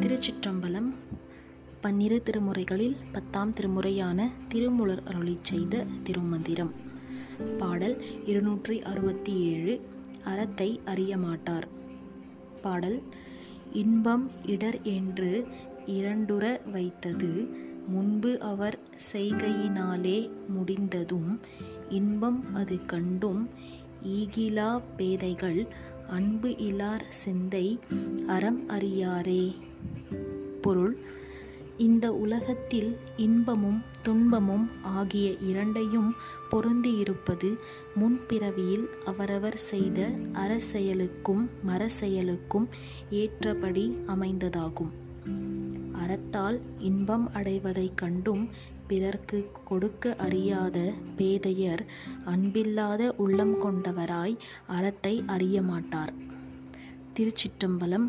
திருச்சிற்றம்பலம் பன்னிரு திருமுறைகளில் பத்தாம் திருமுறையான திருமுலர் அருளி செய்த திருமந்திரம். பாடல் இருநூற்றி அறுபத்தி ஏழு அறத்தை அறியமாட்டார் பாடல் இன்பம் இடர் என்று இரண்டுற வைத்தது முன்பு அவர் செய்கையினாலே முடிந்ததும் இன்பம் அது கண்டும் ஈகிலா பேதைகள் அன்பு இலார் சிந்தை அறம் அறியாரே. பொருள் இந்த உலகத்தில் இன்பமும் துன்பமும் ஆகிய இரண்டையும் பொருந்தியிருப்பது முன்பிறவியில் அவரவர் செய்த அறச்செயலுக்கும் மரச்செயலுக்கும் ஏற்றபடி அமைந்ததாகும். அறத்தால் இன்பம் அடைவதைக் கண்டும் பிறர்க்கு கொடுக்க அறியாத பேதையர் அன்பில்லாத உள்ளம் கொண்டவராய் அறத்தை அறியமாட்டார். திருச்சிற்றம்பலம்